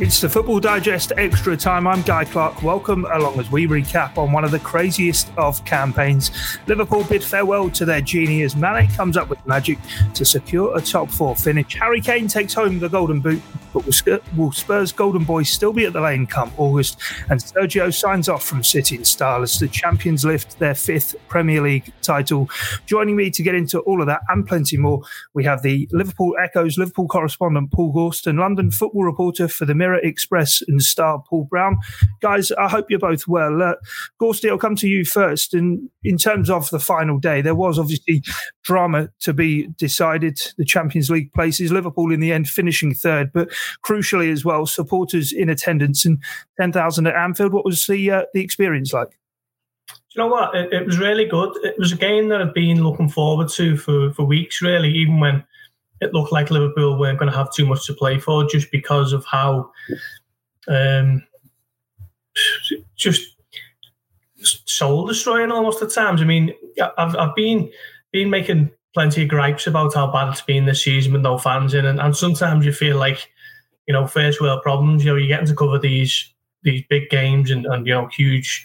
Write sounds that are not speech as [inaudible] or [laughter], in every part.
It's the Football Digest Extra Time. I'm Guy Clark. Welcome along as we recap on one of the craziest of campaigns. Liverpool bid farewell to their genius. Mane comes up with magic to secure a top four finish. Harry Kane takes home the Golden Boot, but will Spurs Golden Boys still be at the lane come August? And Sergio signs off from City in style as the champions lift their fifth Premier League title. Joining me to get into all of that and plenty more, we have the Liverpool Echo's Liverpool correspondent Paul Gorston, London football reporter for the Mirror Express and star Paul Brown. Guys, I hope you're both well. Uh, Gorsty, I'll come to you first. And in terms of the final day, there was obviously drama to be decided. The Champions League places, Liverpool in the end finishing third, but crucially as well, supporters in attendance and 10,000 at Anfield. What was the uh, the experience like? you know what? It, it, was really good. It was a game that I've been looking forward to for, for weeks, really, even when it looked like Liverpool weren't going to have too much to play for just because of how um, just soul destroying almost at times. I mean, I've, I've been been making plenty of gripes about how bad it's been this season with no fans in, and, and sometimes you feel like you know first world problems. You know, you're getting to cover these these big games and, and you know huge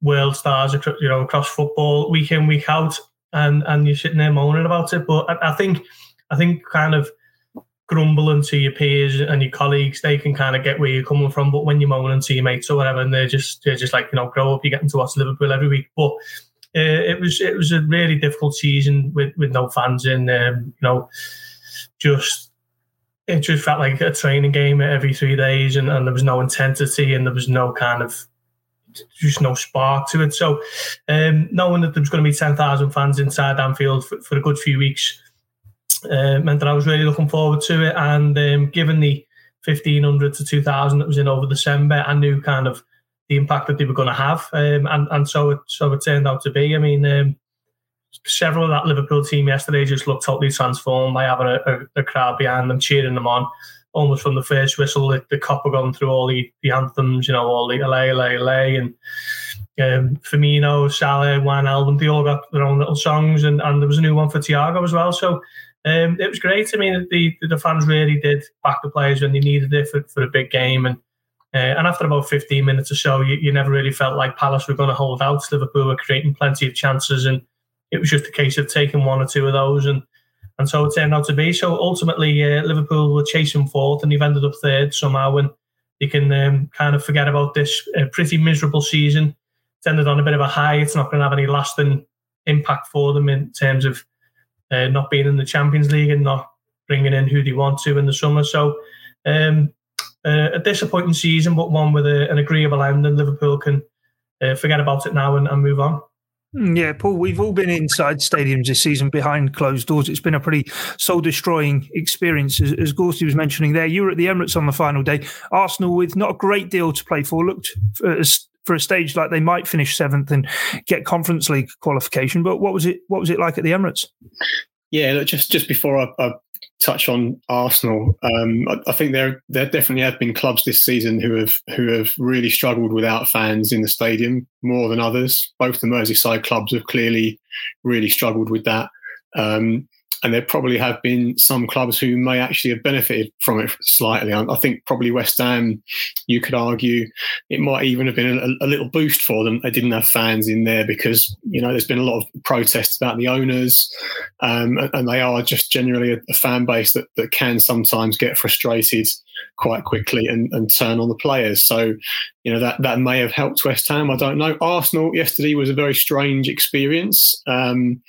world stars, you know, across football week in week out, and and you're sitting there moaning about it. But I, I think I think kind of grumbling to your peers and your colleagues, they can kind of get where you're coming from. But when you're moaning to your mates or whatever, and they're just they're just like, you know, grow up, you're getting to watch Liverpool every week. But uh, it was it was a really difficult season with with no fans in. Um, you know, just it just felt like a training game every three days, and, and there was no intensity, and there was no kind of just no spark to it. So, um, knowing that there was going to be ten thousand fans inside Anfield for, for a good few weeks uh, meant that I was really looking forward to it. And um, given the 1500 to 2000 that was in over December, I knew kind of the impact that they were going to have. Um, and, and so it, so it turned out to be. I mean, um, several of that Liverpool team yesterday just looked totally transformed by having a, a, a, crowd behind them, cheering them on. Almost from the first whistle, the, the copper going through all the, the anthems, you know, all the LA, LA, LA, and um, Firmino, Salah, Wijnaldum, they all got their own little songs, and, and there was a new one for Thiago as well. So um, it was great. I mean, the, the fans really did back the players when they needed it for, for a big game. And uh, and after about 15 minutes or so, you, you never really felt like Palace were going to hold out. Liverpool were creating plenty of chances, and it was just a case of taking one or two of those. And and so it turned out to be. So ultimately, uh, Liverpool were chasing fourth, and they've ended up third somehow. And you can um, kind of forget about this uh, pretty miserable season. It's ended on a bit of a high. It's not going to have any lasting impact for them in terms of uh, not being in the Champions League and not bringing in who they want to in the summer. So um, uh, a disappointing season, but one with a, an agreeable end, and Liverpool can uh, forget about it now and, and move on. Hmm, yeah, Paul, we've all been inside stadiums this season behind closed doors. It's been a pretty soul destroying experience. As, as was mentioning there, you were at the Emirates on the final day. Arsenal, with not a great deal to play for, looked as for a stage like they might finish seventh and get Conference League qualification. But what was it? What was it like at the Emirates? Yeah, look, just just before I, I touch on Arsenal, um, I, I, think there there definitely have been clubs this season who have who have really struggled without fans in the stadium more than others. Both the Merseyside clubs have clearly really struggled with that. Um, and there probably have been some clubs who may actually have benefited from it slightly. I, think probably West Ham, you could argue, it might even have been a, a, little boost for them. They didn't have fans in there because you know there's been a lot of protests about the owners, um, and, they are just generally a, a fan base that that can sometimes get frustrated quite quickly and, and turn on the players. So, you know, that, that may have helped West Ham. I don't know. Arsenal yesterday was a very strange experience. Um,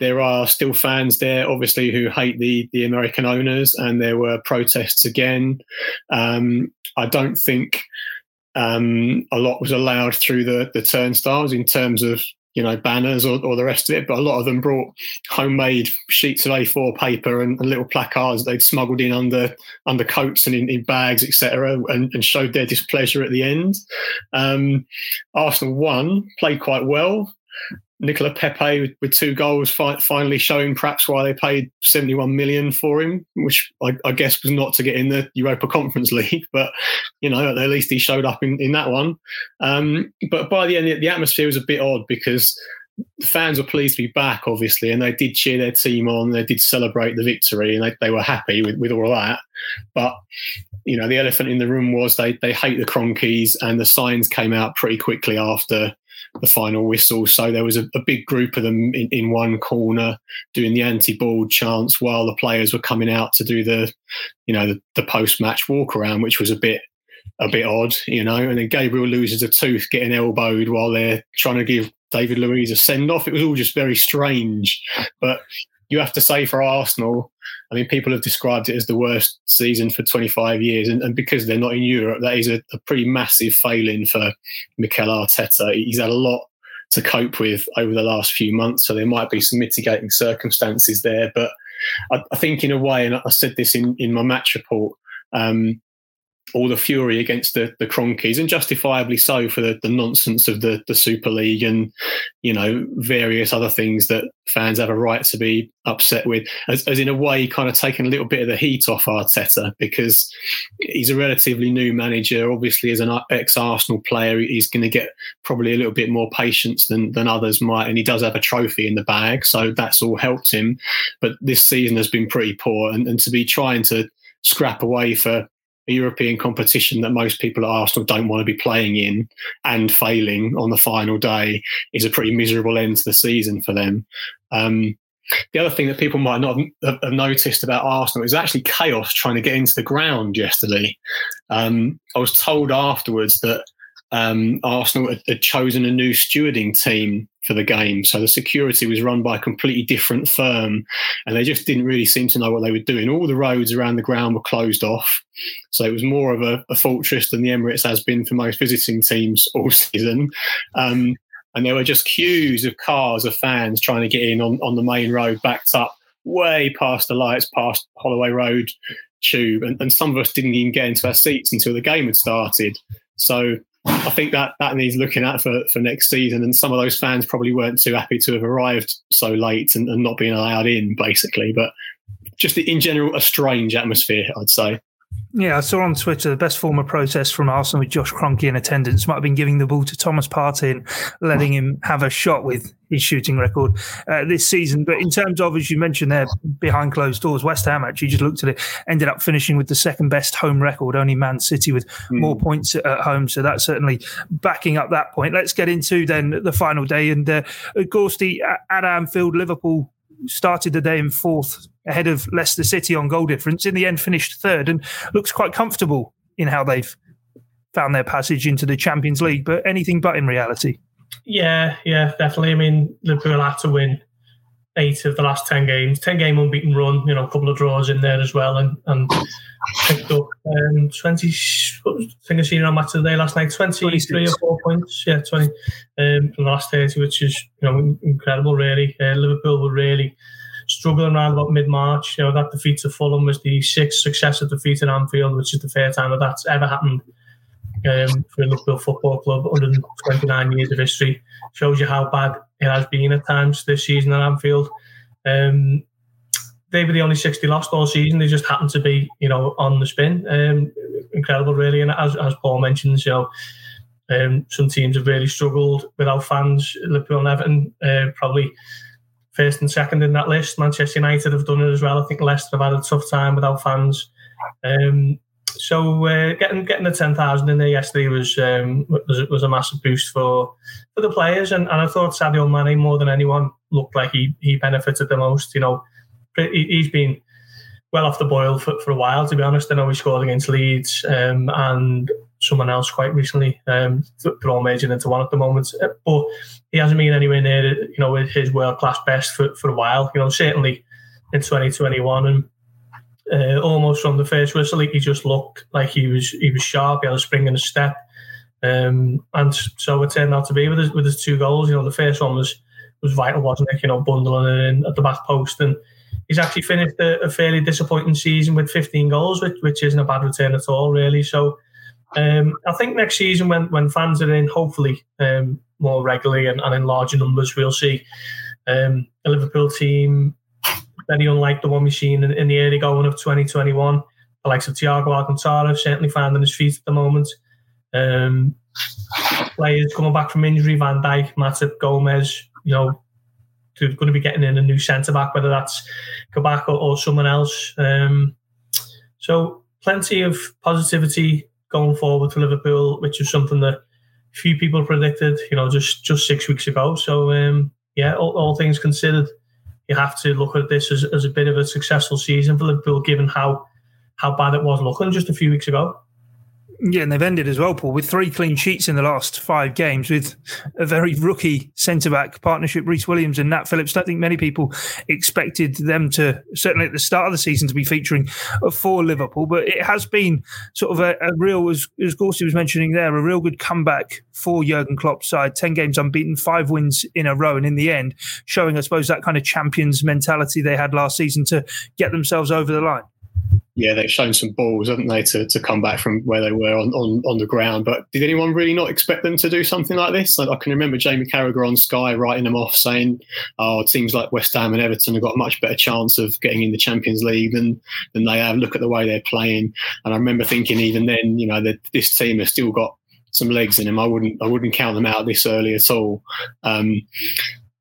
there are still fans there, obviously, who hate the, the American owners, and there were protests again. Um, I don't think um, a lot was allowed through the, the turnstiles in terms of you know, banners or, or the rest of it, but a lot of them brought homemade sheets of A4 paper and, and little placards they'd smuggled in under under coats and in, in bags, etc., and, and, showed their displeasure at the end. Um, Arsenal won, played quite well. Nicolas Pepe with, two goals, fi- finally showing perhaps why they paid 71 million for him, which I, I, guess was not to get in the Europa Conference [laughs] League, but you know at least he showed up in, in that one. Um, but by the end, the atmosphere was a bit odd because the fans were pleased to be back, obviously, and they did cheer their team on. They did celebrate the victory, and they, they were happy with, with all that. But you know, the elephant in the room was they they hate the Kroenkes, and the signs came out pretty quickly after the final whistle. So there was a, a big group of them in, in one corner doing the anti-ball chants while the players were coming out to do the, you know, the, the post-match walk around, which was a bit a bit odd, you know. And then Gabriel loses a tooth getting elbowed while they're trying to give David Luiz a send off. It was all just very strange. But you have to say for Arsenal, I mean, people have described it as the worst season for 25 years, and, and because they're not in Europe, that is a, a, pretty massive failing for Mikel Arteta. He's had a lot to cope with over the last few months, so there might be some mitigating circumstances there. But I, I think, in a way, and I said this in, in my match report, um, all the fury against the the Kroenkes, and justifiably so for the, the nonsense of the the Super League and you know various other things that fans have a right to be upset with, as, as in a way kind of taking a little bit of the heat off Arteta because he's a relatively new manager. Obviously, as an ex Arsenal player, he's going to get probably a little bit more patience than than others might, and he does have a trophy in the bag, so that's all helped him. But this season has been pretty poor, and, and to be trying to scrap away for a European competition that most people at Arsenal don't want to be playing in and failing on the final day is a pretty miserable end to the season for them. Um, the other thing that people might not have, noticed about Arsenal is actually chaos trying to get into the ground yesterday. Um, I was told afterwards that um, Arsenal had, had, chosen a new stewarding team for the game. So the security was run by a completely different firm, and they just didn't really seem to know what they were doing. All the roads around the ground were closed off. So it was more of a, a fortress than the Emirates has been for most visiting teams all [laughs] season. Um, and there were just queues of cars of fans trying to get in on, on the main road, backed up way past the lights, past Holloway Road tube. And, and some of us didn't even get into our seats until the game had started. So I think that that needs looking at for, for next season. And some of those fans probably weren't too happy to have arrived so late and, and not being allowed in, basically. But just in general, a strange atmosphere, I'd say. Yeah, I saw on Twitter the best form of protest from Arsenal with Josh Kroenke in attendance might have been giving the ball to Thomas Partey and letting him have a shot with his shooting record uh, this season. But in terms of, as you mentioned there, behind closed doors, West Ham actually just looked at it, ended up finishing with the second best home record, only Man City with mm. more points at home. So that's certainly backing up that point. Let's get into then the final day. And uh, Gorsty at Anfield, Liverpool started the day in fourth ahead of Leicester City on goal difference. In the end, finished third and looks quite comfortable in how they've found their passage into the Champions League, but anything but in reality. Yeah, yeah, definitely. I mean, Liverpool had to win eight of the last 10 games, 10 game unbeaten run, you know, a couple of draws in there as well, and, and picked up um, 20, I think I seen on match of the day last night, 23 or four points, yeah, 20 um, from the last 30, which is, you know, incredible, really. Uh, Liverpool were really struggling around about mid March. You know, that defeat to Fulham was the sixth successive defeat in Anfield, which is the first time that that's ever happened um, for a Liverpool Football Club, 129 years of history. Shows you how bad it has been at times this season at Anfield. Um, they were the only 60 lost all season. They just happened to be, you know, on the spin. Um, incredible, really. And as, as Paul mentioned, know, um, some teams have really struggled without fans. Liverpool and Everton uh, probably first and second in that list. Manchester United have done it as well. I think Leicester have had a tough time without fans. Um, so uh, getting getting the ten thousand in there yesterday was, um, was was a massive boost for for the players, and, and I thought Sadio Mane more than anyone looked like he he benefited the most. You know, he's been well off the boil for, for a while, to be honest. I know he scored against Leeds um, and someone else quite recently. Um, they're all merging into one at the moment, but he hasn't been anywhere near you know his world class best for, for a while. You know, certainly in 2021 and uh, almost from the first whistle, he just looked like he was he was sharp. He had a spring in his step. Um, and so it turned out to be with his, with his two goals. You know, the first one was was vital, wasn't it? You know, bundling it in at the back post, and he's actually finished a, a fairly disappointing season with 15 goals, which, which isn't a bad return at all, really. So um, I think next season, when when fans are in, hopefully um, more regularly and, and, in larger numbers, we'll see um, a Liverpool team very unlike the one we've seen in, in the early going of 2021. The likes of Thiago Alcantara certainly finding his feet at the moment. Um, players coming back from injury, Van Dijk, Matip, Gomez, you know, they're going to be getting in a new centre back, whether that's Kabak or, or someone else. Um, so plenty of positivity going forward for Liverpool, which is something that few people predicted, you know, just just six weeks ago. So um, yeah, all, all, things considered, you have to look at this as, as a bit of a successful season for Liverpool, given how how bad it was looking just a few weeks ago. Yeah, and they've ended as well, Paul, with three clean sheets in the last five games with a very rookie centre back partnership, Rhys Williams and Nat Phillips. I don't think many people expected them to, certainly at the start of the season, to be featuring for Liverpool. But it has been sort of a, a real, as, as Gorsty was mentioning there, a real good comeback for Jurgen Klopp's side. 10 games unbeaten, five wins in a row. And in the end, showing, I suppose, that kind of champions mentality they had last season to get themselves over the line yeah, they've shown some balls, haven't they, to, to come back from where they were on, on, on the ground. But did anyone really not expect them to do something like this? Like, I can remember Jamie Carragher on Sky writing them off, saying, "Oh, teams like West Ham and Everton have got a much better chance of getting in the Champions League than than they have. Look at the way they're playing." And I remember thinking, even then, you know, that this team has still got some legs in them. I wouldn't I wouldn't count them out this early at all. Um,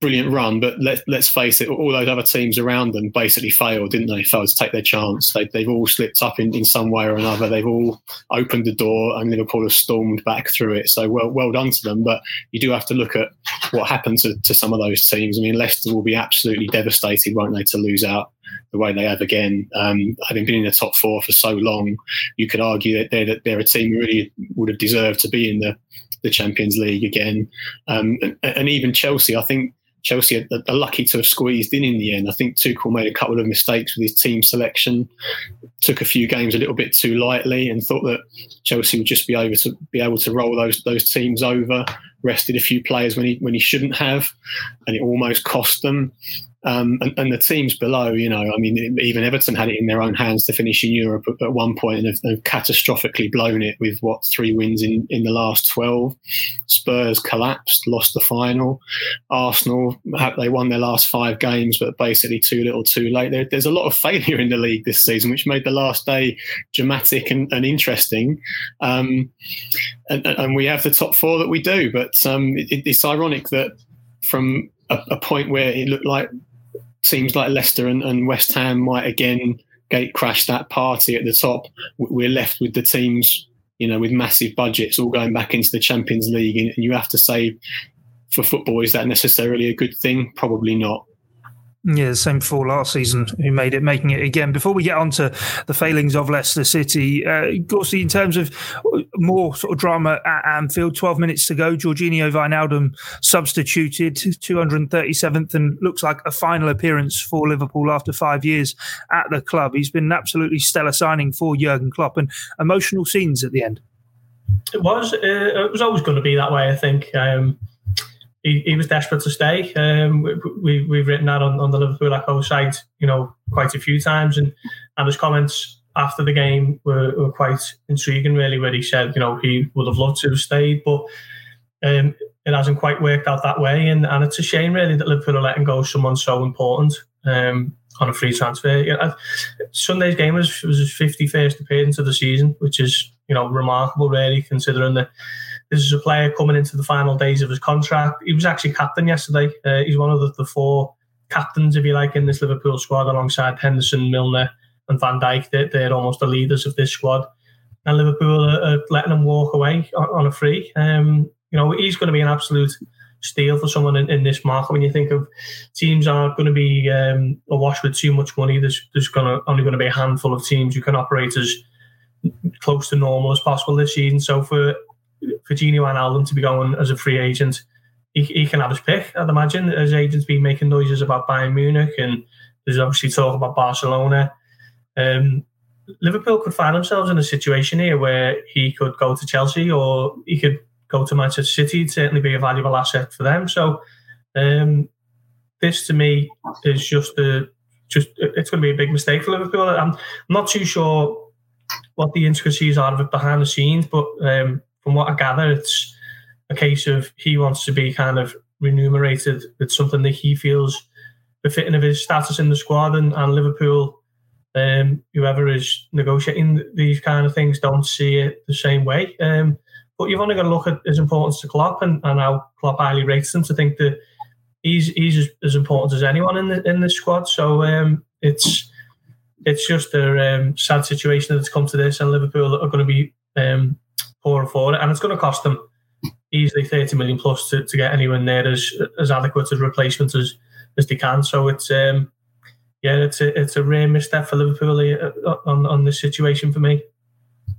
brilliant run, but let, let's face it, all those other teams around them basically failed, didn't they? Failed to take their chance. They, have all slipped up in, in some way or another. They've all opened the door, and Liverpool have stormed back through it. So well, well done to them. But you do have to look at what happened to, to some of those teams. I mean, Leicester will be absolutely devastated, won't they, to lose out the way they have again. Um, having been in the top four for so long, you could argue that they're, that they're a team who really would have deserved to be in the the Champions League again. Um, and, and, even Chelsea, I think Chelsea are, are, lucky to have squeezed in in the end. I think Tuchel made a couple of mistakes with his team selection, took a few games a little bit too lightly, and thought that Chelsea would just be able to be able to roll those those teams over. Rested a few players when he when he shouldn't have, and it almost cost them. Um, and, and, the teams below, you know, I mean, even Everton had it in their own hands to finish in Europe at, at one point and have, have, catastrophically blown it with what three wins in, in the last 12. Spurs collapsed, lost the final. Arsenal, they won their last five games, but basically too little too late. There, there's a lot of failure in the league this season, which made the last day dramatic and, and interesting. Um, and, and, we have the top four that we do, but um, it, it's ironic that from a, a point where it looked like seems like Leicester and, and West Ham might again gate crash that party at the top. We're left with the teams, you know, with massive budgets all going back into the Champions League. And you have to say, for football, is that necessarily a good thing? Probably not. Yeah, the same for last season, who made it, making it again. Before we get on to the failings of Leicester City, uh, Gorsty, in terms of more sort of drama at Anfield, 12 minutes to go, Georginio Wijnaldum substituted, 237th, and looks like a final appearance for Liverpool after five years at the club. He's been an absolutely stellar signing for Jurgen Klopp and emotional scenes at the end. It was. Uh, it was always going to be that way, I think. Um, he, he was desperate to stay. Um, we, we, have written that on, on the Liverpool Echo site, you know, quite a few times. And, and his comments after the game were, were quite intriguing, really, where he said, you know, he would have loved to have stayed, but um, it hasn't quite worked out that way. And, and it's a shame, really, that Liverpool are letting go someone so important um, on a free transfer. You know, Sunday's game was, was his 51st appearance of the season, which is, you know, remarkable, really, considering that this is a player coming into the final days of his contract. He was actually captain yesterday. Uh, he's one of the, the, four captains, if you like, in this Liverpool squad alongside Henderson, Milner, and Van Dijk. They're, they're almost the leaders of this squad. And Liverpool are, are letting him walk away on, on a free. Um, you know, he's going to be an absolute steal for someone in, in, this market. When you think of teams are going to be um, awash with too much money, there's, there's to, only going to be a handful of teams who can operate as close to normal as possible this season. So for for Gini Wijnaldum to be going as a free agent, he, he can have his pick, I'd imagine. His agent's been making noises about Bayern Munich, and there's obviously talk about Barcelona. Um, Liverpool could find themselves in a situation here where he could go to Chelsea or he could go to Manchester City, it'd certainly be a valuable asset for them. So um, this to me is just a just it's going to be a big mistake for Liverpool. I'm not too sure what the intricacies are of it behind the scenes, but um, from what I gather, it's a case of he wants to be kind of remunerated with something that he feels befitting of his status in the squad, and, and Liverpool, um, whoever is negotiating these kind of things, don't see it the same way. Um, but you've only got to look at his importance to Klopp and, and how Klopp highly rates him to think that he's he's as, as important as anyone in the in the squad. So um, it's it's just a um, sad situation that's come to this, and Liverpool are going to be um, pouring for it, and it's going to cost them easily 30 million plus to, to get anyone there as as adequate as replacement as as they can. So it's um, yeah, it's a it's a rare misstep for Liverpool uh, on on this situation for me.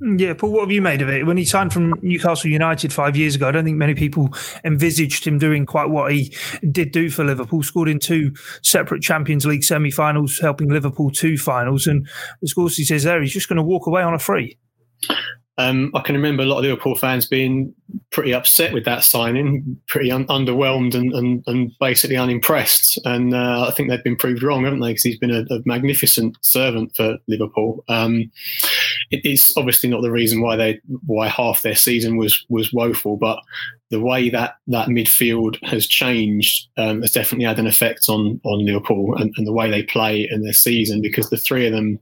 Yeah, Paul, what have you made of it? When he signed from Newcastle United five years ago, I don't think many people envisaged him doing quite what he did do for Liverpool. Scored in two separate Champions League semi finals, helping Liverpool to finals. And as Gorsty says there, he's just going to walk away on a free. Um, I can remember a lot of Liverpool fans being pretty upset with that signing, pretty un- underwhelmed and, and, and, basically unimpressed. And uh, I think they've been proved wrong, haven't they? Because he's been a, a, magnificent servant for Liverpool. Um, it, it's obviously not the reason why they why half their season was was woeful, but the way that that midfield has changed um, has definitely had an effect on on Liverpool and, and, the way they play in their season because the three of them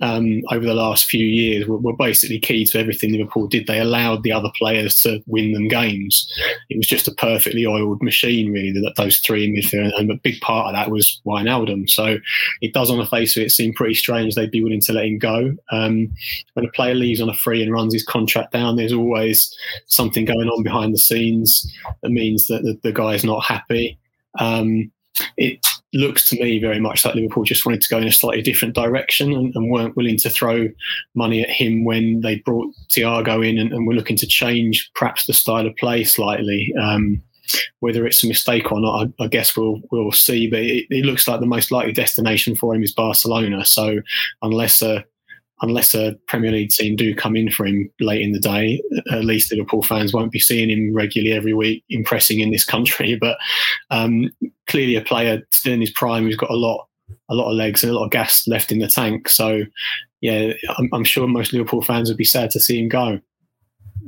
um, over the last few years were, were, basically key to everything Liverpool did. They allowed the other players to win them games. It was just a perfectly oiled machine, really, that those three in midfield, and a big part of that was Wijnaldum. So it does, on the face of it, seem pretty strange they'd be willing to let him go. Um, when a player leaves on a free and runs his contract down, there's always something going on behind the scenes that means that the, the is not happy. Um, it looks to me very much like Liverpool just wanted to go in a slightly different direction and, and weren't willing to throw money at him when they brought Thiago in and, and were looking to change perhaps the style of play slightly. Um, whether it's a mistake or not, I, I guess we'll we'll see. But it, it, looks like the most likely destination for him is Barcelona. So unless a unless a Premier League team do come in for him late in the day, at least Liverpool fans won't be seeing him regularly every week, impressing in this country. [laughs] But um, clearly, a player still in his prime who's got a lot, a lot of legs and a lot of gas left in the tank. So, yeah, I'm, I'm sure most Liverpool fans would be sad to see him go.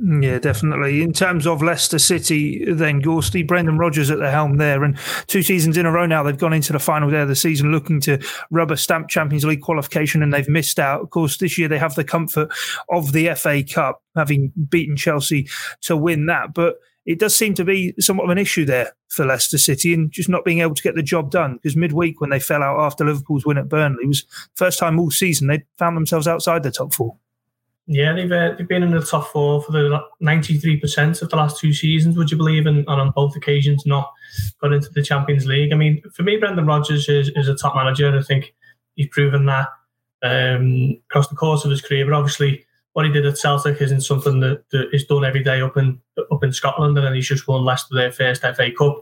Yeah, definitely. In terms of Leicester City, then Gorsty, Brendan Rodgers at the helm there, and two seasons in a row now they've gone into the final day of the season looking to rubber stamp Champions League qualification, and they've missed out. Of course, this year they have the comfort of the FA Cup, having beaten Chelsea to win that, but. It does seem to be somewhat of an issue there for Leicester City and just not being able to get the job done because midweek when they fell out after Liverpool's win at Burnley was first time all season they found themselves outside the top four. Yeah, they've uh, they've been in the top four for the ninety three percent of the last two seasons. Would you believe? And, and, on both occasions, not got into the Champions League. I mean, for me, Brendan Rodgers is, is a top manager. I think he's proven that um, across the course of his career. But obviously, what he did at Celtic isn't something that, that is done every day up in up in Scotland. And then he's just won Leicester their first FA Cup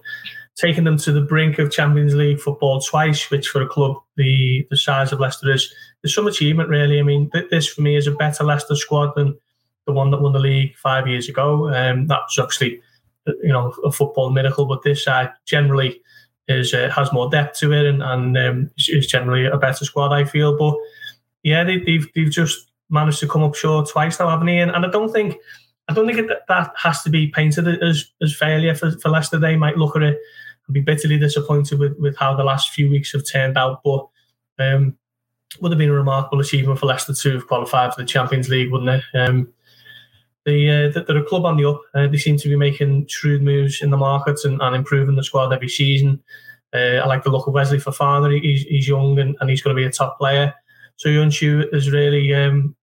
taken them to the brink of Champions League football twice, which for a club the the size of Leicester is is some achievement really. I mean, th- this for me is a better Leicester squad than the one that won the league five years ago. Um, that was actually you know a football miracle, but this side generally is uh, has more depth to it and, and um, is generally a better squad. I feel, but yeah, they, they've they've just managed to come up short twice now, haven't they? And, and I don't think. I don't think that, that has to be painted as, as failure for, for Leicester. They might look at it I'd be bitterly disappointed with, with how the last few weeks have turned out, but um, would have been a remarkable achievement for Leicester to have qualified for the Champions League, wouldn't it? Um, they, uh, they're a club on the up. Uh, they seem to be making shrewd moves in the markets and, and improving the squad every season. Uh, I like the look of Wesley Fofana. He's, he's young and, and he's going to be a top player. So Söyüncü has really, um,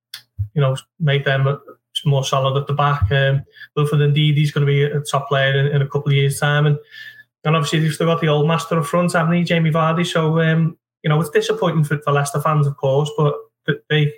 you know, made them more solid at the back. Um, Wilfred Ndidi, he's going to be a top player in, in a couple of years' time. And and obviously they've still got the old master up front, haven't they, Jamie Vardy? So um, you know it's disappointing for, for Leicester fans, of course, but they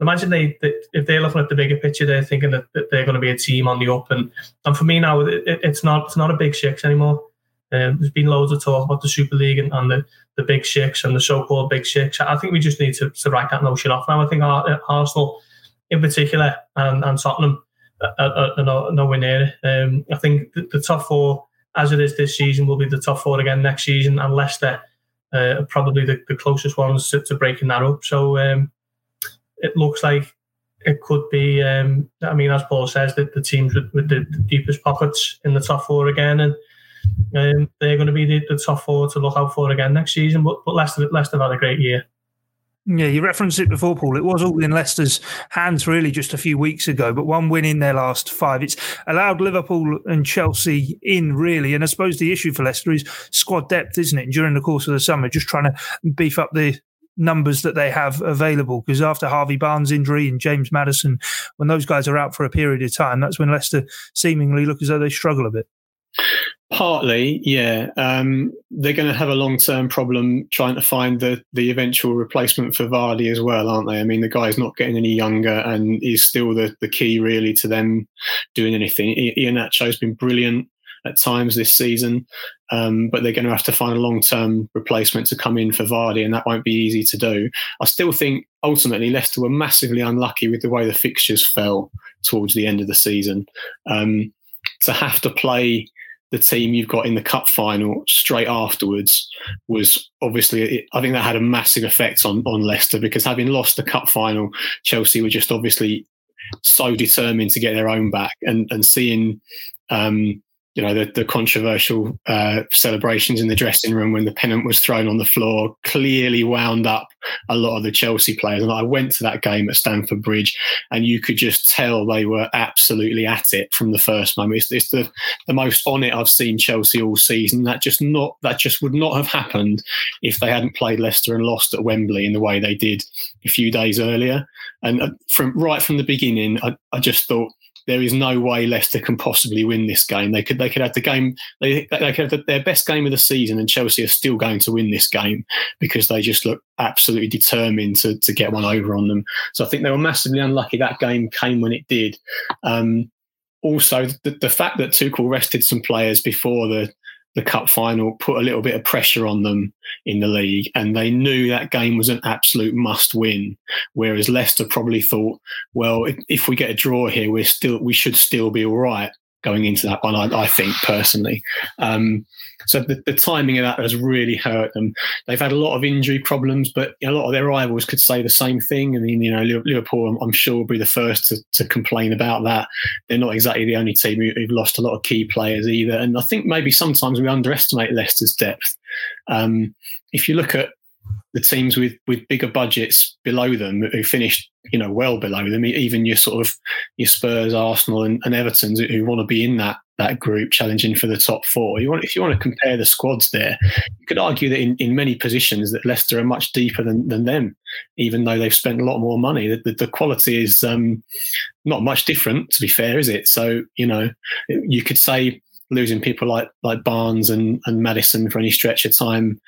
imagine they, they, if they're looking at the bigger picture, they're thinking that, that, they're going to be a team on the up. And and for me now, it, it's not it's not a big six anymore. Um, there's been loads of talk about the Super League and, and the, the big six and the so-called big six. I think we just need to, to write that notion off now. I think Arsenal, in particular, and, and Tottenham are, are nowhere near it. Um, I think the, the, top four, as it is this season, will be the top four again next season, and Leicester uh, probably the, the closest ones to, to, breaking that up. So um, it looks like it could be. Um, I mean, as Paul says, that the teams with, with the, the, deepest pockets in the top four again, and um, they're going to be the, the, top four to look out for again next season. But but Leicester, Leicester had a great year. Yeah, you referenced it before, Paul. It was all in Leicester's hands really just a few weeks ago, but one win in their last five. It's allowed Liverpool and Chelsea in really. And I suppose the issue for Leicester is squad depth, isn't it? And during the course of the summer, just trying to beef up the numbers that they have available. Because after Harvey Barnes' injury and James Maddison, when those guys are out for a period of time, that's when Leicester seemingly look as though they struggle a bit. Partly, yeah. Um, they're going to have a long term problem trying to find the, the eventual replacement for Vardy as well, aren't they? I mean, the guy's not getting any younger and is still the, the key, really, to them doing anything. Iheanacho's been brilliant at times this season, um, but they're going to have to find a long term replacement to come in for Vardy, and that won't be easy to do. I still think ultimately Leicester were massively unlucky with the way the fixtures fell towards the end of the season. Um, to have to play the team you've got in the cup final straight afterwards was obviously I think that had a massive effect on on Leicester because having lost the cup final, Chelsea were just obviously so determined to get their own back and and seeing um, you know, the, the controversial uh, celebrations in the dressing room when the pennant was thrown on the floor clearly wound up a lot of the Chelsea players. And I went to that game at Stamford Bridge, and you could just tell they were absolutely at it from the first moment. It's, it's the, the most on it I've seen Chelsea all season. That just not that just would not have happened if they hadn't played Leicester and lost at Wembley in the way they did a few days earlier. And uh, from right from the beginning, I, I just thought there is no way Leicester can possibly win this game. They could they could have the game they they could have their best game of the season, and Chelsea are still going to win this game because they just look absolutely determined to to get one over on them. So I think they were massively unlucky that game came when it did. Um, also, the, the fact that Tuchel rested some players before the the cup final put a little bit of pressure on them in the league, and they knew that game was an absolute must win. Whereas Leicester probably thought, well, if, we get a draw here, we're still we should still be all right going into that one. I, I think personally. Um, so the, the, timing of that has really hurt them. They've had a lot of injury problems, but a lot of their rivals could say the same thing. I mean, you know, Liverpool, I'm, sure, will be the first to, to, complain about that. They're not exactly the only team who, have lost a lot of key players either. And I think maybe sometimes we underestimate Leicester's depth. Um, if you look at the teams with with bigger budgets below them who finished you know well below them even your sort of your Spurs Arsenal and, and Everton's who want to be in that that group challenging for the top four. You want if you want to compare the squads there you could argue that in, in many positions that Leicester are much deeper than, than them even though they've spent a lot more money. The, the, the quality is um, not much different to be fair is it? So you know you could say losing people like like Barnes and, and Maddison for any stretch of time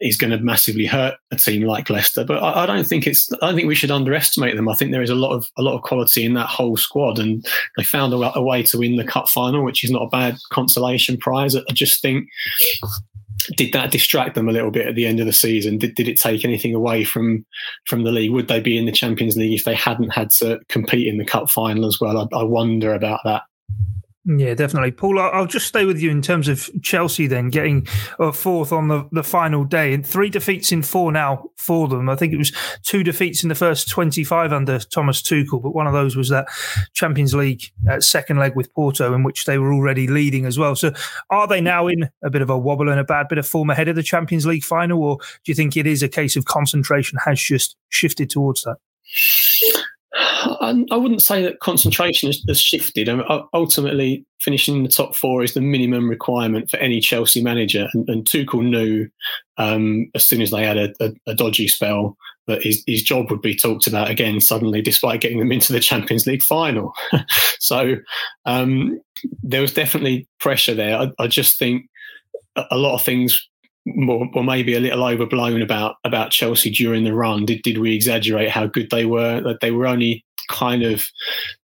is going to massively hurt a team like Leicester. But I, I, don't think it's. I don't think we should underestimate them. I think there is a lot of a lot of quality in that whole squad, and they found a, a way to win the cup final, which is not a bad consolation prize. I just think. Did that distract them a little bit at the end of the season? Did, did it take anything away from from the league? Would they be in the Champions League if they hadn't had to compete in the cup final as well? I, I wonder about that. Yeah, definitely. Paul, I'll just stay with you in terms of Chelsea then getting uh, fourth on the, the final day and three defeats in four now for them. I think it was two defeats in the first 25 under Thomas Tuchel, but one of those was that Champions League uh, second leg with Porto in which they were already leading as well. So are they now in a bit of a wobble and a bad bit of form ahead of the Champions League final, or do you think it is a case of concentration has just shifted towards that? I wouldn't say that concentration has, has shifted. I mean, ultimately, finishing in the top four is the minimum requirement for any Chelsea manager. And, and Tuchel knew um, as soon as they had a, a, a, dodgy spell that his, his job would be talked about again suddenly, despite getting them into the Champions League final. [laughs] so um, there was definitely pressure there. I, I just think a lot of things more, or maybe a little overblown about about Chelsea during the run. Did did we exaggerate how good they were? That they were only kind of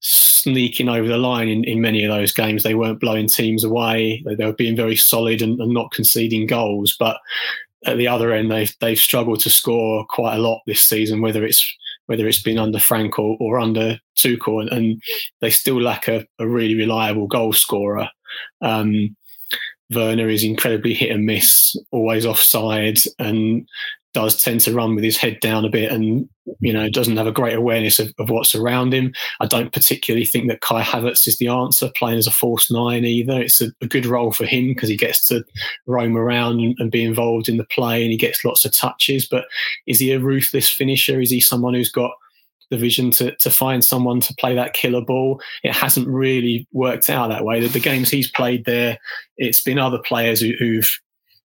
sneaking over the line in, in many of those games. They weren't blowing teams away. They, they were being very solid and, and not conceding goals. But at the other end, they've they've struggled to score quite a lot this season. Whether it's whether it's been under Frank or, or under Tuchel, and, and, they still lack a, a really reliable goal scorer. Um, Werner is incredibly hit and miss, always offside, and does tend to run with his head down a bit and you know doesn't have a great awareness of, of what's around him. I don't particularly think that Kai Havertz is the answer playing as a false nine either. It's a, a good role for him because he gets to roam around and, and, be involved in the play and he gets lots of touches. But is he a ruthless finisher? Is he someone who's got the vision to to find someone to play that killer ball? It hasn't really worked out that way. The, the games he's played there, it's been other players who, who've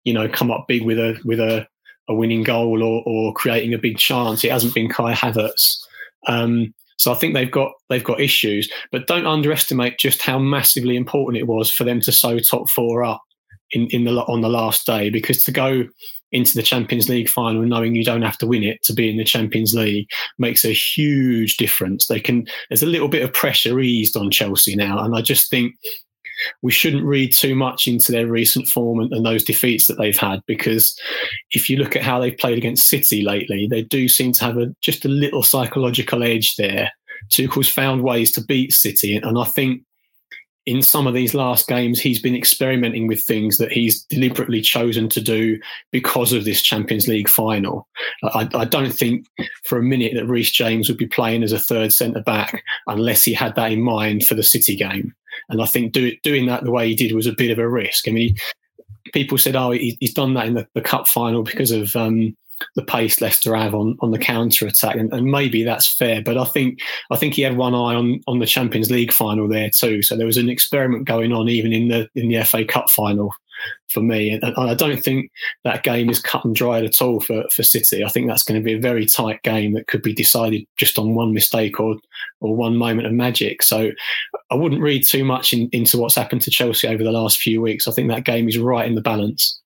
you know come up big with a with a a winning goal or, or creating a big chance. It hasn't been Kai Havertz. Um, so I think they've got they've got issues, but don't underestimate just how massively important it was for them to sew top four up in, in the on the last day. Because to go into the Champions League final knowing you don't have to win it to be in the Champions League makes a huge difference. They can there's a little bit of pressure eased on Chelsea now, and I just think we shouldn't read too much into their recent form and, and, those defeats that they've had because if you look at how they've played against City lately, they do seem to have a just a little psychological edge there. Tuchel's found ways to beat City, and I think in some of these last games, he's been experimenting with things that he's deliberately chosen to do because of this Champions League final. I, I don't think for a minute that Reece James would be playing as a third centre back unless he had that in mind for the City game. And I think do, doing that the way he did was a bit of a risk. I mean, he, people said, "Oh, he, he's done that in the, the cup final because of." Um, the pace Leicester have on, on the mm. counter attack, and, and, maybe that's fair. But I think I think he had one eye on, on the Champions League final there too. So there was an experiment going on even in the in the FA Cup final for me. And, I don't think that game is cut and dried at all for, for City. I think that's going to be a very tight game that could be decided just on one mistake or or one moment of magic. So I wouldn't read too much in, into what's happened to Chelsea over the last few weeks. I think that game is right in the balance.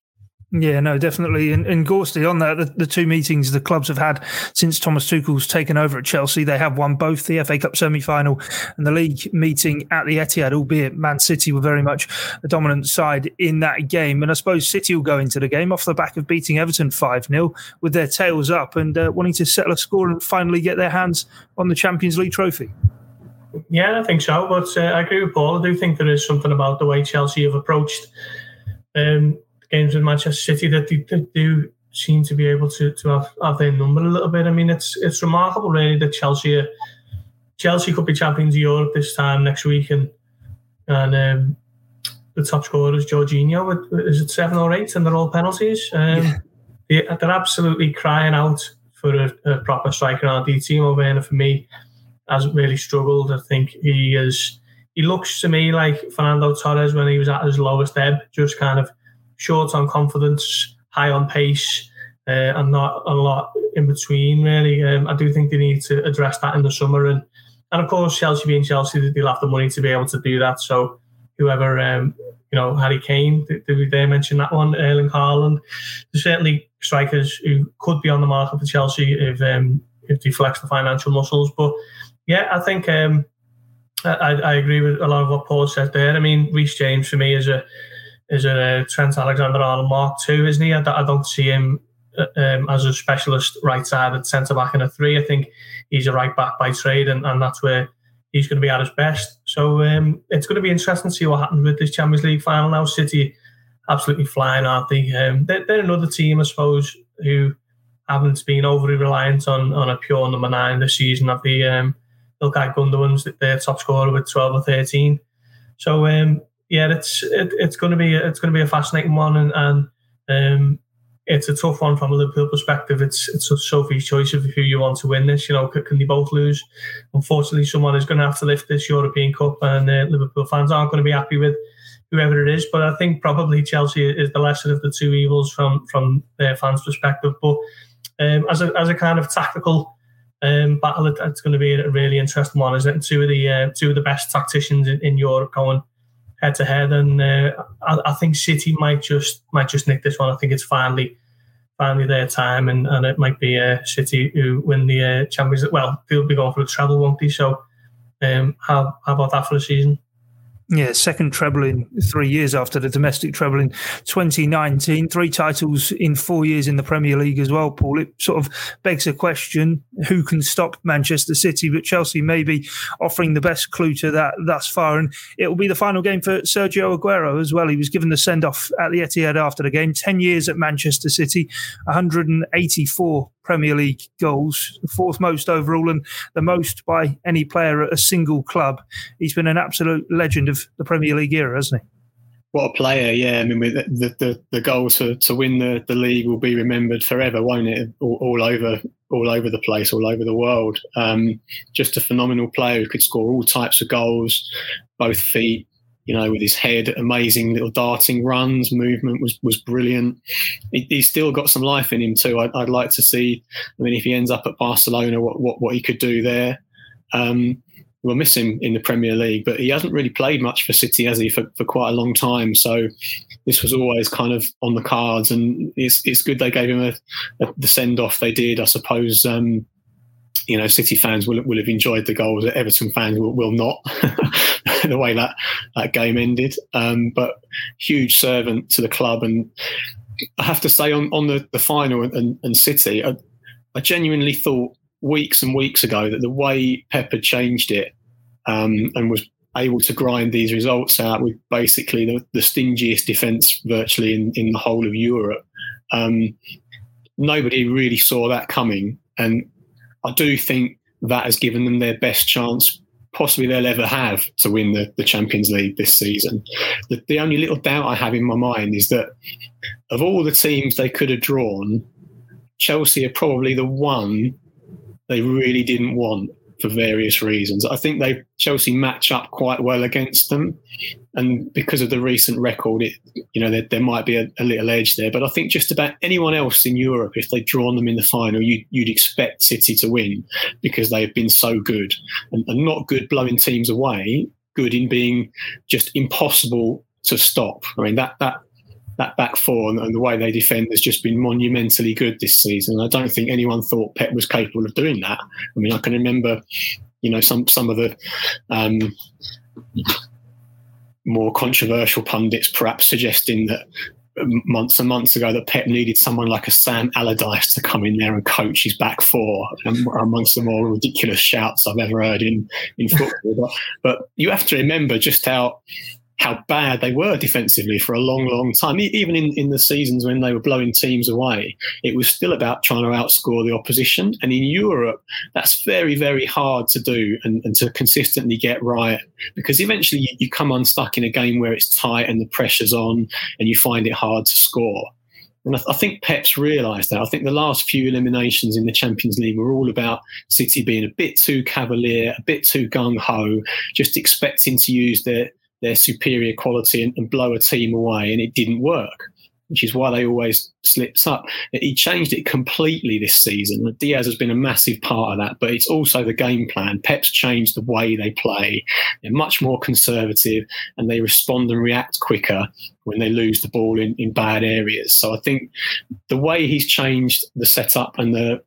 Yeah, no, definitely. And, and Gorsty, on that, the, the, two meetings the clubs have had since Thomas Tuchel's taken over at Chelsea, they have won both the FA Cup semi final and the league meeting at the Etihad, albeit Man City were very much the dominant side in that game. And I suppose City will go into the game off the back of beating Everton 5 0 with their tails up and uh, wanting to settle a score and finally get their hands on the Champions League trophy. Yeah, I think so. But uh, I agree with Paul. I do think there is something about the way Chelsea have approached. Um, games with Manchester City that they, they do seem to be able to, to have, have their number a little bit. I mean, it's it's remarkable really that Chelsea are, Chelsea could be champions of Europe this time next week, and and um, the top scorer is Jorginho. With, is it seven or eight, and they're all penalties. Um, yeah. they, are absolutely crying out for a, a proper striker on the team. And for me, hasn't really struggled. I think he is. He looks to me like Fernando Torres when he was at his lowest ebb, just kind of short on confidence, high on pace, uh, and not a lot in between. Really, um, I do think they need to address that in the summer, and and of course Chelsea being Chelsea, they'll have the money to be able to do that. So whoever, um, you know, Harry Kane, did, did they mention that one? Erling Haaland, there's certainly strikers who could be on the market for Chelsea if um, if they flex the financial muscles. But yeah, I think. Um, I, I agree with a lot of what Paul said there. I mean, Reece James for me is a is a Trent Alexander-Arnold Mark II, isn't he? I, I don't see him uh, um, as a specialist right-sided centre back in a three. I think he's a right back by trade, and, and that's where he's going to be at his best. So um, it's going to be interesting to see what happens with this Champions League final now. City absolutely flying, aren't they? Um, they're, they're, another team, I suppose, who haven't been overly reliant on on a pure number nine this season. Of the um, Ilkay Gundogan's their top scorer with twelve or thirteen. So um, yeah, it's it, it's going to be it's going to be a fascinating one, and, and um, it's a tough one from a Liverpool perspective. It's it's a Sophie's choice of who you want to win this. You know, can they both lose? Unfortunately, someone is going to have to lift this European Cup, and uh, Liverpool fans aren't going to be happy with whoever it is. But I think probably Chelsea is the lesser of the two evils from from their fans' perspective. But um, as a as a kind of tactical um, battle, it's going to be a really interesting one, isn't it? Two of the uh, two of the best tacticians in, in Europe going head to head, and uh, I, I, think City might just might just nick this one. I think it's finally finally their time, and, and it might be uh, City who win the uh, Champions. Well, they'll be going for the treble, won't they? So, um, how how about that for the season? Yeah, second treble in three years after the domestic treble in 2019. Three titles in four years in the Premier League as well, Paul. It sort of begs a question who can stop Manchester City, but Chelsea may be offering the best clue to that thus far. And it will be the final game for Sergio Aguero as well. He was given the send off at the Etihad after the game. 10 years at Manchester City, 184 Premier League goals, the fourth most overall, and the most by any player at a single club. He's been an absolute legend of the Premier League era, hasn't he? What a player, yeah. I mean, the the, the goal to, to win the, the league will be remembered forever, won't it? All, all over all over the place, all over the world. Um, just a phenomenal player who could score all types of goals, both feet, you know, with his head, amazing little darting runs, movement was was brilliant. He, he's still got some life in him too. I'd, I'd, like to see. I mean, if he ends up at Barcelona, what what, what he could do there. Um, we'll miss him in the Premier League, but he hasn't really played much for City, has he, for, for quite a long time. So this was always kind of on the cards, and it's it's good they gave him a, a the send off they did. I suppose um, you know City fans will will have enjoyed the goals. Everton fans will, will not [laughs] the way that that game ended. Um, but huge servant to the club, and I have to say on on the, the final and, and City, I, I genuinely thought weeks and weeks ago that the way Pep had changed it um, and was able to grind these results out with basically the, the stingiest defence virtually in, in the whole of Europe. Um, nobody really saw that coming. And I do think that has given them their best chance possibly they'll ever have to win the, the Champions League this season. The, the only little doubt I have in my mind is that of all the teams they could have drawn, Chelsea are probably the one they really didn't want for various reasons. I think they Chelsea match up quite well against them, and because of the recent record, it you know there, there might be a, a, little edge there. But I think just about anyone else in Europe, if they'd drawn them in the final, you, would expect City to win because they have been so good and, and not good blowing teams away, good in being just impossible to stop. I mean that that that back four and, and, the way they defend has just been monumentally good this season. I don't think anyone thought Pep was capable of doing that. I mean, I can remember, you know, some some of the um, more controversial pundits perhaps suggesting that months and months ago that Pep needed someone like a Sam Allardyce to come in there and coach his back four, amongst the more ridiculous shouts I've ever heard in in football. [laughs] but, but you have to remember just how how bad they were defensively for a long, mm. long time. Even in, in the seasons when they were blowing teams away, it was still about trying to outscore the opposition. And in Europe, that's very, very hard to do and, and to consistently get right because eventually you, you come unstuck in a game where it's tight and the pressure's on and you find it hard to score. And I, I think Pep's realised that. I think the last few eliminations in the Champions League were all about City being a bit too cavalier, a bit too gung ho, just expecting to use their their superior quality and, and blow a team away, and it didn't work which is why they always slips up. He changed it completely this season. Dias has been a massive part of that, but it's also the game plan. Pep's changed the way they play. They're much more conservative and they respond and react quicker when they lose the ball in, in bad areas. So I think the way he's changed the setup and the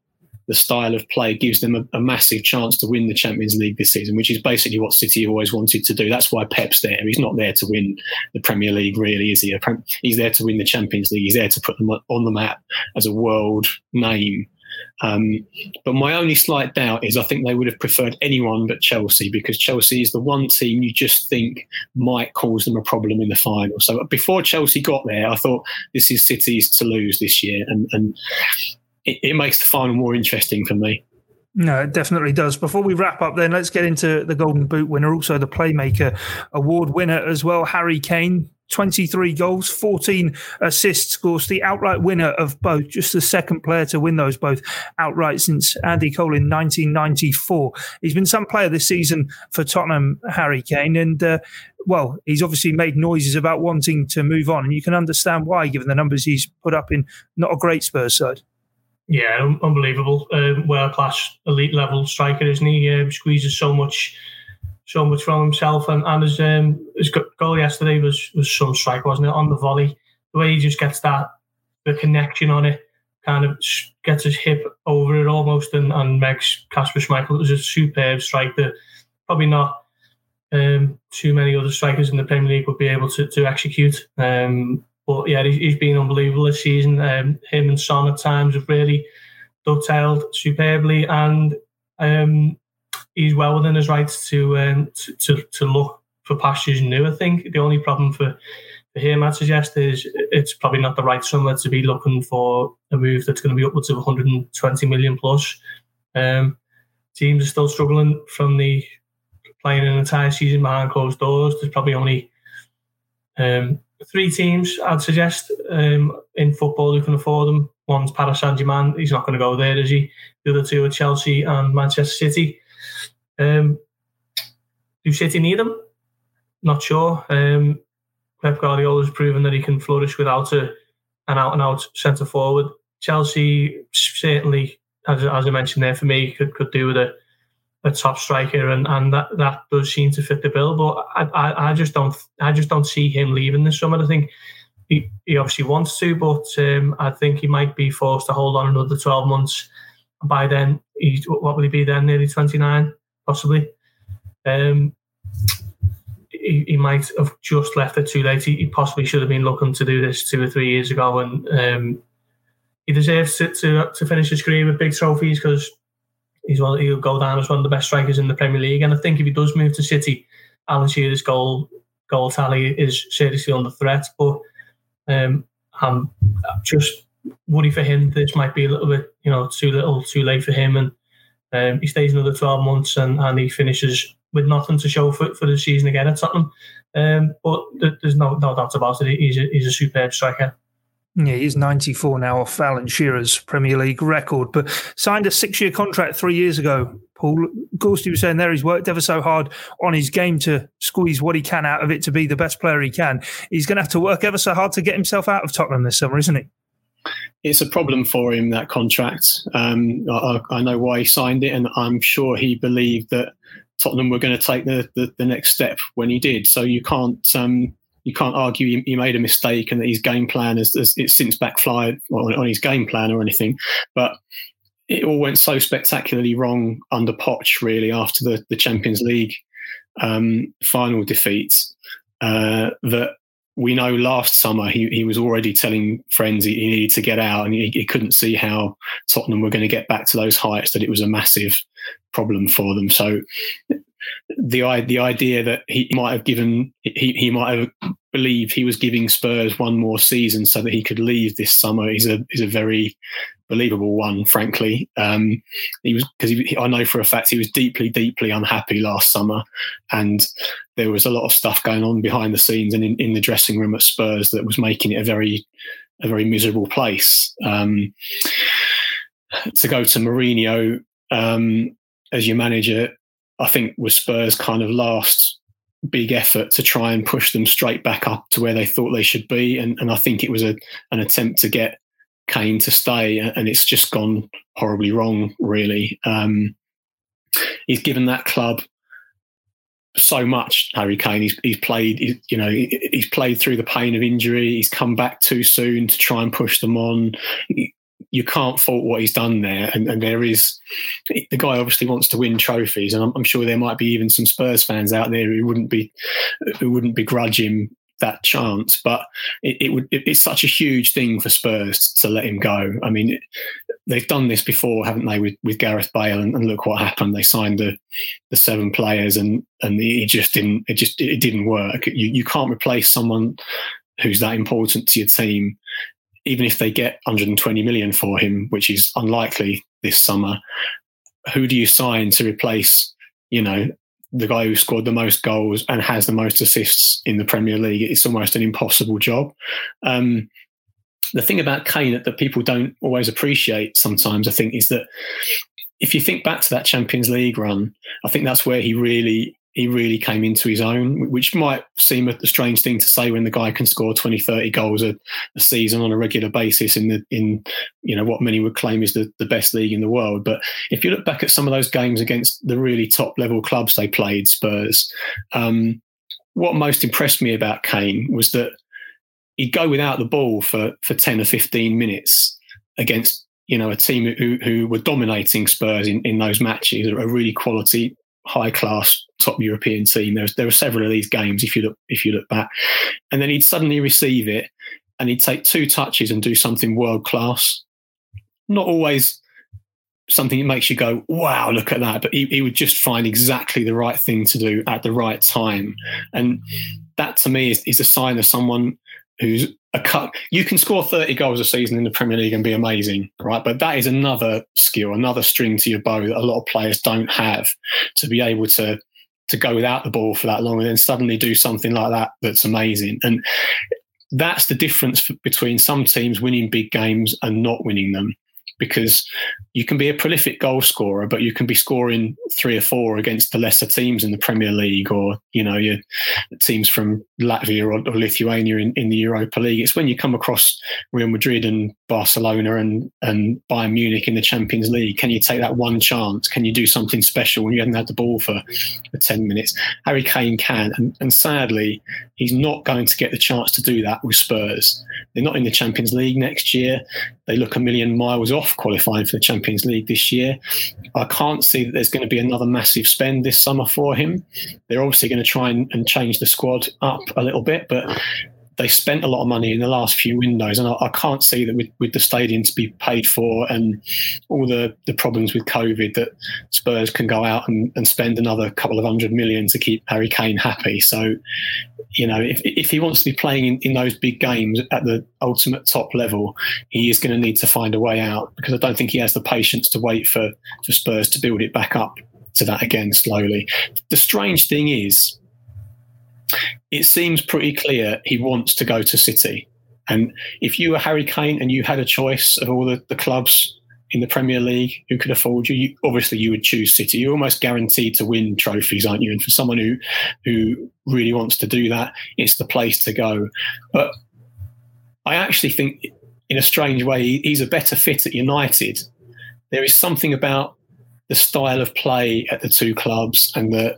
the style of play gives them a, a, massive chance to win the Champions League this season, which is basically what City always wanted to do. That's why Pep's there. He's not there to win the Premier League, really, is he? He's there to win the Champions League. He's there to put them on the map as a world name. Um, but my only slight doubt is I think they would have preferred anyone but Chelsea because Chelsea is the one team you just think might cause them a problem in the final. So before Chelsea got there, I thought this is City's to lose this year, and, and it, it makes the final more interesting for me. No, it definitely does. Before we wrap up, then let's get into the Golden Boot winner, also the Playmaker Award winner as well, Harry Kane. 23 goals, 14 assists, scores the outright winner of both, just the second player to win those both outright since Andy Cole in 1994. He's been some player this season for Tottenham, Harry Kane, and uh, well, he's obviously made noises about wanting to move on, and you can understand why, given the numbers he's put up in not a great Spurs side. Yeah, unbelievable. Uh, World class, elite level striker, isn't he? Uh, squeezes so much, so much from himself, and, and his um, his goal yesterday was was some strike, wasn't it? On the volley, the way he just gets that the connection on it, kind of gets his hip over it almost, and, and makes Kasper Schmeichel. It was a superb strike that probably not um, too many other strikers in the Premier League would be able to to execute. Um, but yeah, he's been unbelievable this season. Um, him and Son at times have really dovetailed superbly, and um, he's well within his rights to, um, to, to to look for pastures new. I think the only problem for for him, I'd suggest, is it's probably not the right summer to be looking for a move that's going to be upwards of 120 million plus. Um, teams are still struggling from the playing an entire season behind closed doors. There's probably only um, three teams I'd suggest um, in football who can afford them. One's Paris Saint Germain. He's not going to go there, is he? The other two are Chelsea and Manchester City. Um, do City need him? Not sure. Um, Pep Guardiola has proven that he can flourish without a, an out and out centre forward. Chelsea certainly, as, as I mentioned there, for me, could, could do with a, a top striker, and, and that, that does seem to fit the bill. But I, I, I just don't I just don't see him leaving this summer. I think he, he obviously wants to, but um, I think he might be forced to hold on another twelve months. By then, he's what will he be then? Nearly twenty nine, possibly. Um, he, he, might have just left it too late. He, he, possibly should have been looking to do this two or three years ago, and um, he deserves to, to, to finish his career with big trophies because he's one, he'll go down as one of the best strikers in the Premier League. And I think if he does move to City, Alan Shearer's goal goal tally is seriously under threat. But um, I'm just worried for him. This might be a little bit, you know, too little, too late for him, and um, he stays another 12 months and, and he finishes with nothing to show for, for the season again at Tottenham. Um, but there's no, no doubt about it. He's a, he's a superb striker. Yeah, he's 94 now off Alan Shearer's Premier League record, but signed a six year contract three years ago. Paul Gorsty was saying there he's worked ever so hard on his game to squeeze what he can out of it to be the best player he can. He's going to have to work ever so hard to get himself out of Tottenham this summer, isn't he? It's a problem for him, that contract. Um, I, I know why he signed it, and I'm sure he believed that Tottenham were going to take the, the, the, next step when he did. So you can't um, you can't argue he, he, made a mistake and that his game plan has, has it's since backfired on, on, his game plan or anything. But it all went so spectacularly wrong under Poch really after the, the Champions League um, final defeats uh, that we know last summer he, he was already telling friends he, he needed to get out and he, he, couldn't see how Tottenham were going to get back to those heights, that it was a massive problem for them. So the the idea that he might have given he, he might have believed he was giving Spurs one more season so that he could leave this summer is a is a very believable one, frankly. Um, he was because I know for a fact he was deeply, deeply unhappy last summer, and there was a lot of stuff going on behind the scenes and in, in the dressing room at Spurs that was making it a very, a very miserable place. Um, to go to Mourinho um, as your manager, I think was Spurs' kind of last big effort to try and push them straight back up to where they thought they should be, and, and I think it was a, an attempt to get Kane to stay, and it's just gone horribly wrong. Really, um, he's given that club so much. Harry Kane, he's, he's played, you know, he's played through the pain of injury. He's come back too soon to try and push them on. You can't fault what he's done there, and, and there is the guy obviously wants to win trophies, and I'm, I'm, sure there might be even some Spurs fans out there who wouldn't be who wouldn't begrudge him that chance. But it, it would it, it's such a huge thing for Spurs to let him go. I mean, it, they've done this before, haven't they, with, with Gareth Bale? And, and, look what happened. They signed the the seven players, and and it just didn't it just it didn't work. You you can't replace someone who's that important to your team. Even if they get 120 million for him, which is unlikely this summer, who do you sign to replace you know the guy who scored the most goals and has the most assists in the Premier League. It's almost an impossible job. Um, the thing about Kane that, that people don't always appreciate sometimes, I think, is that if you think back to that Champions League run, I think that's where he really he really came into his own, which might seem a strange thing to say when the guy can score 20, 30 goals a, a, season on a regular basis in the in you know what many would claim is the, the best league in the world. But if you look back at some of those games against the really top level clubs they played, Spurs, um, what most impressed me about Kane was that he'd go without the ball for for 10 or 15 minutes against you know a team who who were dominating Spurs in, in those matches, a really quality high class top European team. There, was, there were several of these games if you look if you look back, and then he'd suddenly receive it and he'd take two touches and do something world class. Not always something that makes you go, wow, look at that. But he, he would just find exactly the right thing to do at the right time. And that to me is, is a sign of someone who's a cut. You can score 30 goals a season in the Premier League and be amazing, right? But that is another skill, another string to your bow that a lot of players don't have to be able to to go without the ball for that long and then suddenly do something like that that's amazing. And that's the difference between some teams winning big games and not winning them because you can be a prolific goal scorer, but you can be scoring three or four against the lesser teams in the Premier League or, you know, your teams from Latvia or, or Lithuania in, in, the Europa League. It's when you come across Real Madrid and Barcelona and, and Bayern Munich in the Champions League. Can you take that one chance? Can you do something special when you haven't had the ball for, for 10 minutes? Harry Kane can. And, and sadly, he's not going to get the chance to do that with Spurs. They're not in the Champions League next year. They look a million miles off qualifying for the Champions League this year. I can't see that there's going to be another massive spend this summer for him. They're obviously going to try and, and change the squad up a little bit, but they spent a lot of money in the last few windows, and I, I, can't see that with, with the stadium to be paid for and all the, the problems with COVID that Spurs can go out and, and spend another couple of hundred million to keep Harry Kane happy. So, you know, if, if he wants to be playing in, in those big games at the ultimate top level, he is going to need to find a way out because I don't think he has the patience to wait for, for Spurs to build it back up to that again slowly. The strange thing is, it seems pretty clear he wants to go to City. And if you were Harry Kane and you had a choice of all the, the clubs in the Premier League who could afford you, you, obviously you would choose City. You're almost guaranteed to win trophies, aren't you? And for someone who who really wants to do that, it's the place to go. But I actually think, in a strange way, he's a better fit at United. There is something about the style of play at the two clubs and the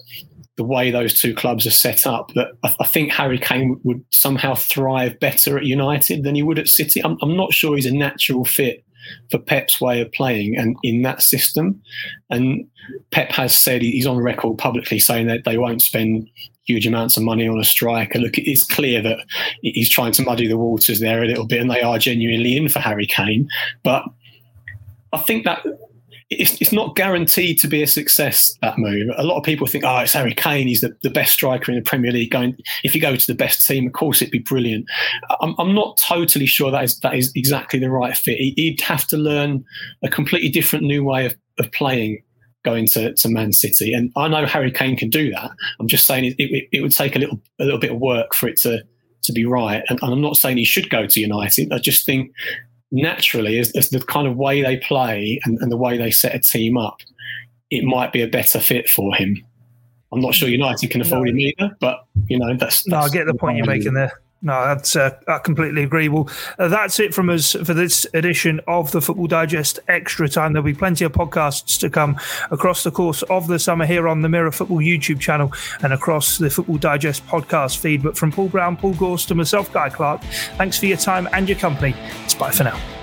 the way those two clubs are set up that I, I think Harry Kane would somehow thrive better at United than he would at City. I'm, I'm not sure he's a natural fit for Pep's way of playing and in that system. And Pep has said he's on record publicly saying that they won't spend huge amounts of money on a striker. Look, it's clear that he's trying to muddy the waters there a little bit, and they are genuinely in for Harry Kane. But I think that it's, it's not guaranteed to be a success that move. A lot of people think, oh, it's Harry Kane. He's the, the best striker in the Premier League. Going, if you go to the best team, of course it'd be brilliant. I'm, I'm not totally sure that is that is exactly the right fit. He'd have to learn a completely different new way of, of playing going to, to Man City. And I know Harry Kane can do that. I'm just saying it, it, it would take a little a little bit of work for it to to be right. And, and I'm not saying he should go to United. I just think naturally, as, as the kind of way they play and, and the way they set a team up, it might be a better fit for him. I'm not sure mm. United can afford no. him either, but you know that's. that's no, I get the point you're making there. No, that's uh, I completely agree. Well, uh, that's it from us for this edition of the Football Digest Extra Time. There'll be plenty of podcasts to come across the course of the summer here on the Mirror Football YouTube channel and across the Football Digest podcast feed. But from Paul Brown, Paul Gorst, and myself, Guy Clark, thanks for your time and your company. It's bye for now.